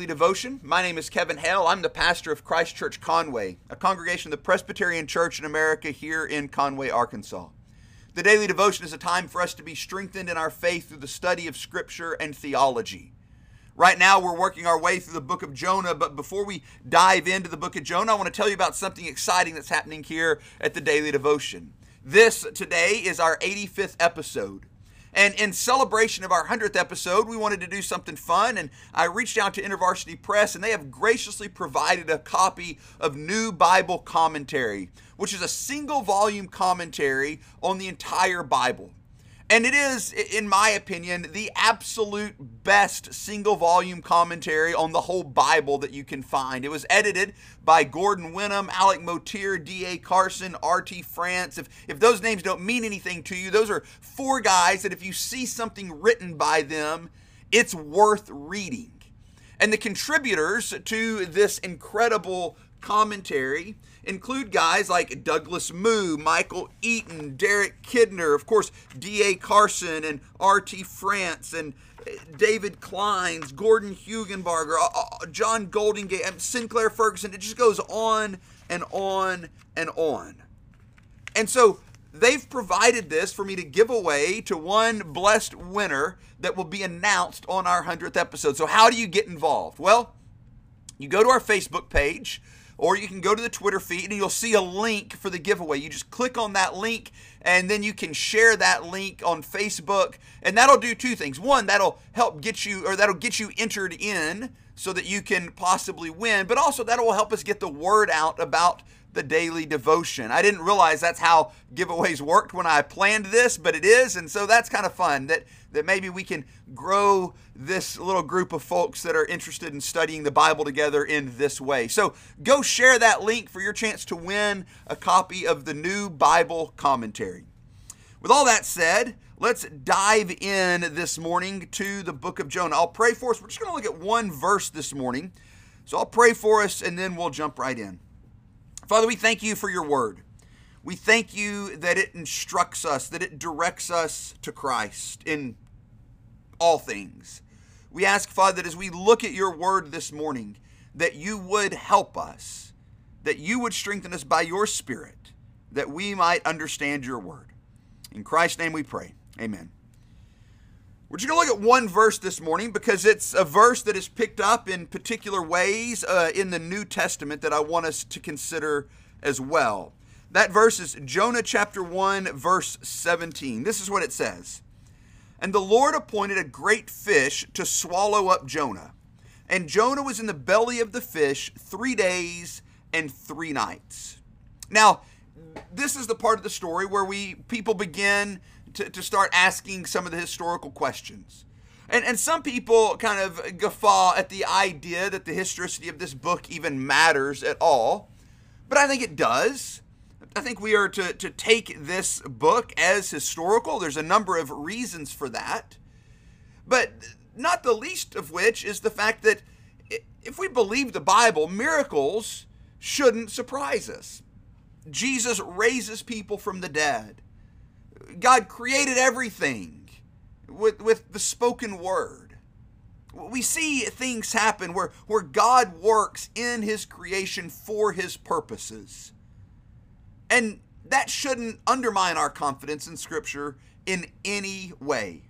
Daily Devotion. My name is Kevin Hale. I'm the pastor of Christ Church Conway, a congregation of the Presbyterian Church in America here in Conway, Arkansas. The Daily Devotion is a time for us to be strengthened in our faith through the study of Scripture and theology. Right now, we're working our way through the book of Jonah, but before we dive into the book of Jonah, I want to tell you about something exciting that's happening here at the Daily Devotion. This today is our 85th episode. And in celebration of our 100th episode, we wanted to do something fun. And I reached out to InterVarsity Press, and they have graciously provided a copy of New Bible Commentary, which is a single volume commentary on the entire Bible. And it is, in my opinion, the absolute best single volume commentary on the whole Bible that you can find. It was edited by Gordon Wenham, Alec Motyer, D.A. Carson, R.T. France. If, if those names don't mean anything to you, those are four guys that if you see something written by them, it's worth reading. And the contributors to this incredible commentary include guys like Douglas Moo, Michael Eaton, Derek Kidner, of course, D.A. Carson and R.T. France and eh, David Clines, Gordon Hugenberger, uh, uh, John Goldingay, and Sinclair Ferguson. It just goes on and on and on. And so they've provided this for me to give away to one blessed winner that will be announced on our 100th episode. So, how do you get involved? Well, you go to our Facebook page or you can go to the Twitter feed and you'll see a link for the giveaway. You just click on that link and then you can share that link on Facebook and that'll do two things. One, that'll help get you or that'll get you entered in so that you can possibly win, but also that will help us get the word out about the daily devotion. I didn't realize that's how giveaways worked when I planned this, but it is, and so that's kind of fun that that maybe we can grow this little group of folks that are interested in studying the Bible together in this way. So go share that link for your chance to win a copy of the new Bible commentary. With all that said, let's dive in this morning to the book of Jonah. I'll pray for us. We're just going to look at one verse this morning. So I'll pray for us and then we'll jump right in. Father, we thank you for your word. We thank you that it instructs us, that it directs us to Christ in all things. We ask, Father, that as we look at your word this morning, that you would help us, that you would strengthen us by your Spirit, that we might understand your word. In Christ's name we pray. Amen. We're just going to look at one verse this morning because it's a verse that is picked up in particular ways uh, in the New Testament that I want us to consider as well. That verse is Jonah chapter 1, verse 17. This is what it says And the Lord appointed a great fish to swallow up Jonah. And Jonah was in the belly of the fish three days and three nights. Now, this is the part of the story where we people begin to, to start asking some of the historical questions. And, and some people kind of guffaw at the idea that the historicity of this book even matters at all. But I think it does. I think we are to, to take this book as historical. There's a number of reasons for that. But not the least of which is the fact that if we believe the Bible, miracles shouldn't surprise us. Jesus raises people from the dead. God created everything with, with the spoken word. We see things happen where, where God works in his creation for his purposes. And that shouldn't undermine our confidence in Scripture in any way.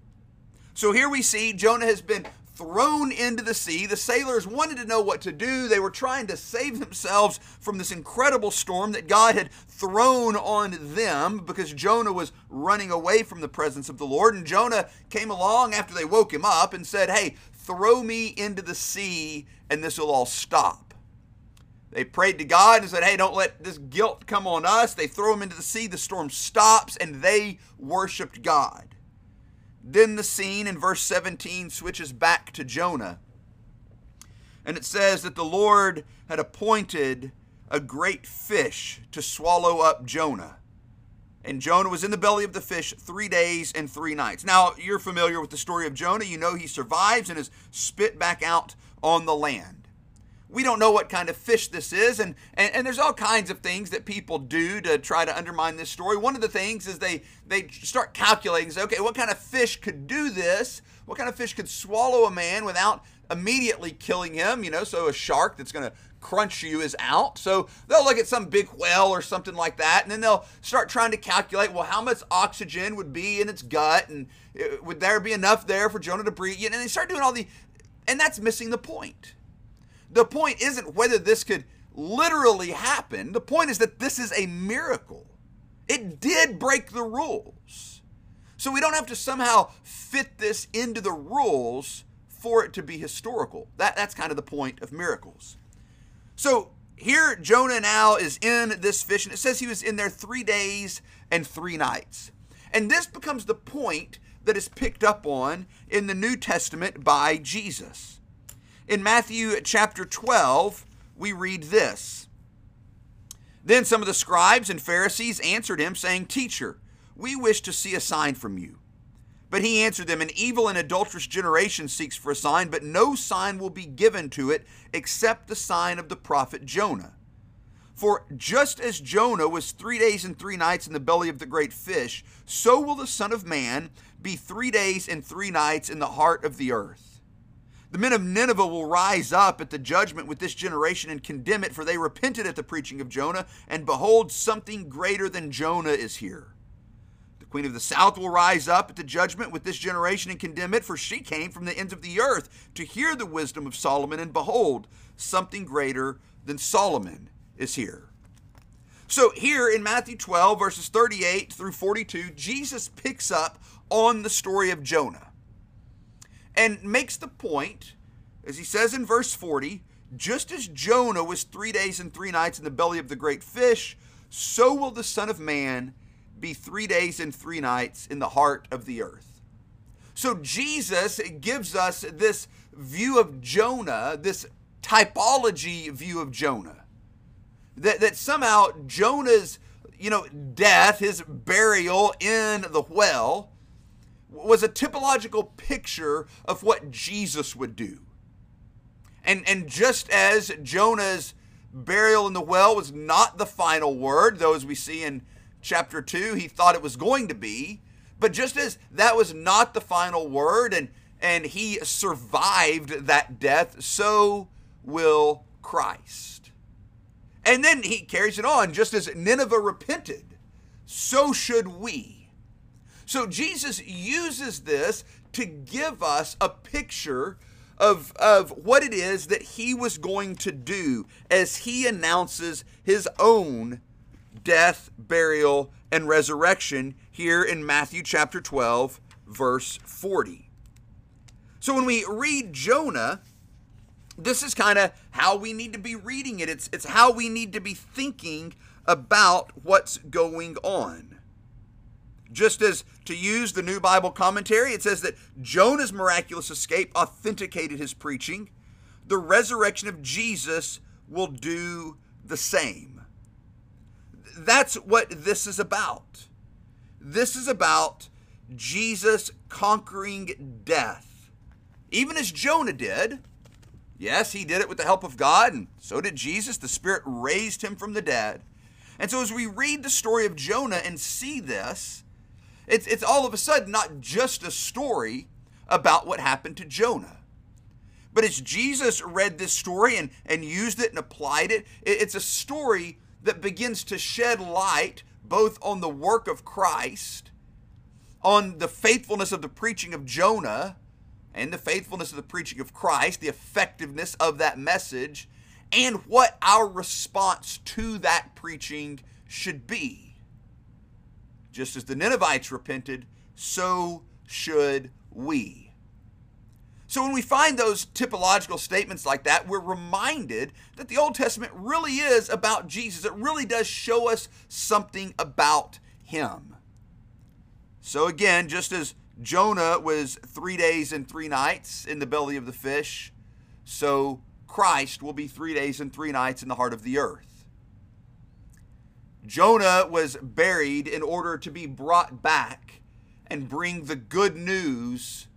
So here we see Jonah has been thrown into the sea. The sailors wanted to know what to do. They were trying to save themselves from this incredible storm that God had thrown on them because Jonah was running away from the presence of the Lord. And Jonah came along after they woke him up and said, Hey, throw me into the sea and this will all stop. They prayed to God and said, Hey, don't let this guilt come on us. They throw him into the sea. The storm stops and they worshiped God. Then the scene in verse 17 switches back to Jonah. And it says that the Lord had appointed a great fish to swallow up Jonah. And Jonah was in the belly of the fish three days and three nights. Now, you're familiar with the story of Jonah. You know he survives and is spit back out on the land we don't know what kind of fish this is and, and and there's all kinds of things that people do to try to undermine this story one of the things is they they start calculating say okay what kind of fish could do this what kind of fish could swallow a man without immediately killing him, you know, so a shark that's going to crunch you is out. So they'll look at some big whale or something like that, and then they'll start trying to calculate, well, how much oxygen would be in its gut, and uh, would there be enough there for Jonah to breathe? And they start doing all the, and that's missing the point. The point isn't whether this could literally happen. The point is that this is a miracle. It did break the rules. So we don't have to somehow fit this into the rules for it to be historical. That, that's kind of the point of miracles. So here Jonah now is in this fish, and it says he was in there three days and three nights. And this becomes the point that is picked up on in the New Testament by Jesus. In Matthew chapter 12, we read this Then some of the scribes and Pharisees answered him, saying, Teacher, we wish to see a sign from you. But he answered them, An evil and adulterous generation seeks for a sign, but no sign will be given to it except the sign of the prophet Jonah. For just as Jonah was three days and three nights in the belly of the great fish, so will the Son of Man be three days and three nights in the heart of the earth. The men of Nineveh will rise up at the judgment with this generation and condemn it, for they repented at the preaching of Jonah, and behold, something greater than Jonah is here. The queen of the South will rise up at the judgment with this generation and condemn it, for she came from the ends of the earth to hear the wisdom of Solomon, and behold, something greater than Solomon is here. So, here in Matthew 12, verses 38 through 42, Jesus picks up on the story of Jonah and makes the point, as he says in verse 40, just as Jonah was three days and three nights in the belly of the great fish, so will the Son of Man be three days and three nights in the heart of the earth. So Jesus gives us this view of Jonah, this typology view of Jonah. That, that somehow Jonah's, you know, death, his burial in the well, was a typological picture of what Jesus would do. And, and just as Jonah's burial in the well was not the final word, though as we see in chapter 2 he thought it was going to be but just as that was not the final word and and he survived that death so will Christ. And then he carries it on. Just as Nineveh repented so should we so Jesus uses this to give us a picture of, of what it is that he was going to do as he announces his own death, burial, and resurrection here in Matthew chapter 12, verse 40. So when we read Jonah, this is kind of how we need to be reading it. It's, it's how we need to be thinking about what's going on. Just as to use the New Bible commentary, it says that Jonah's miraculous escape authenticated his preaching. The resurrection of Jesus will do the same that's what this is about. This is about Jesus conquering death. Even as Jonah did. Yes, he did it with the help of God, and so did Jesus. The Spirit raised him from the dead. And so as we read the story of Jonah and see this, it's, it's all of a sudden not just a story about what happened to Jonah. But as Jesus read this story and, and used it and applied it, it it's a story that begins to shed light both on the work of Christ, on the faithfulness of the preaching of Jonah, and the faithfulness of the preaching of Christ, the effectiveness of that message, and what our response to that preaching should be. Just as the Ninevites repented, so should we. So when we find those typological statements like that, we're reminded that the Old Testament really is about Jesus. It really does show us something about him. So again, just as Jonah was three days and three nights in the belly of the fish, so Christ will be three days and three nights in the heart of the earth. Jonah was buried in order to be brought back and bring the good news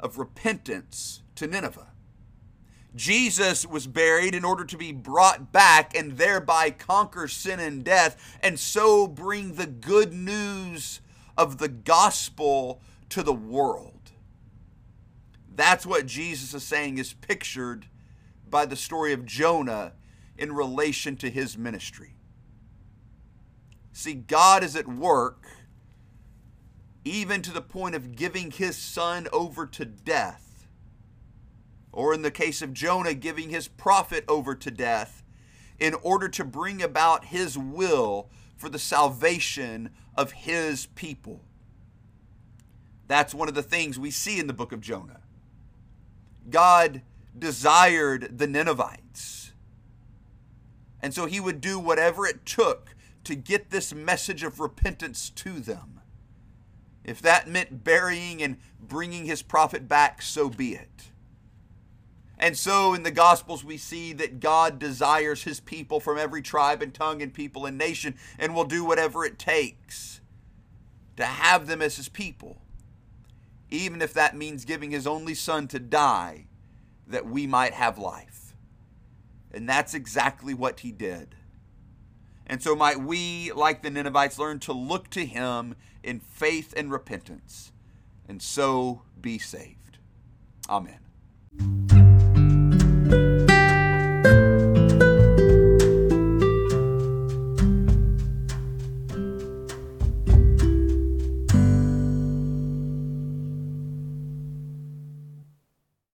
of repentance to Nineveh. Jesus was buried in order to be brought back and thereby conquer sin and death, and so bring the good news of the gospel to the world. That's what Jesus is saying is pictured by the story of Jonah in relation to his ministry. See, God is at work even to the point of giving his son over to death. Or in the case of Jonah, giving his prophet over to death in order to bring about his will for the salvation of his people. That's one of the things we see in the book of Jonah. God desired the Ninevites. And so he would do whatever it took to get this message of repentance to them. If that meant burying and bringing his prophet back, so be it. And so in the Gospels, we see that God desires his people from every tribe and tongue and people and nation and will do whatever it takes to have them as his people, even if that means giving his only son to die that we might have life. And that's exactly what he did. And so might we, like the Ninevites, learn to look to him in faith and repentance, and so be saved. Amen.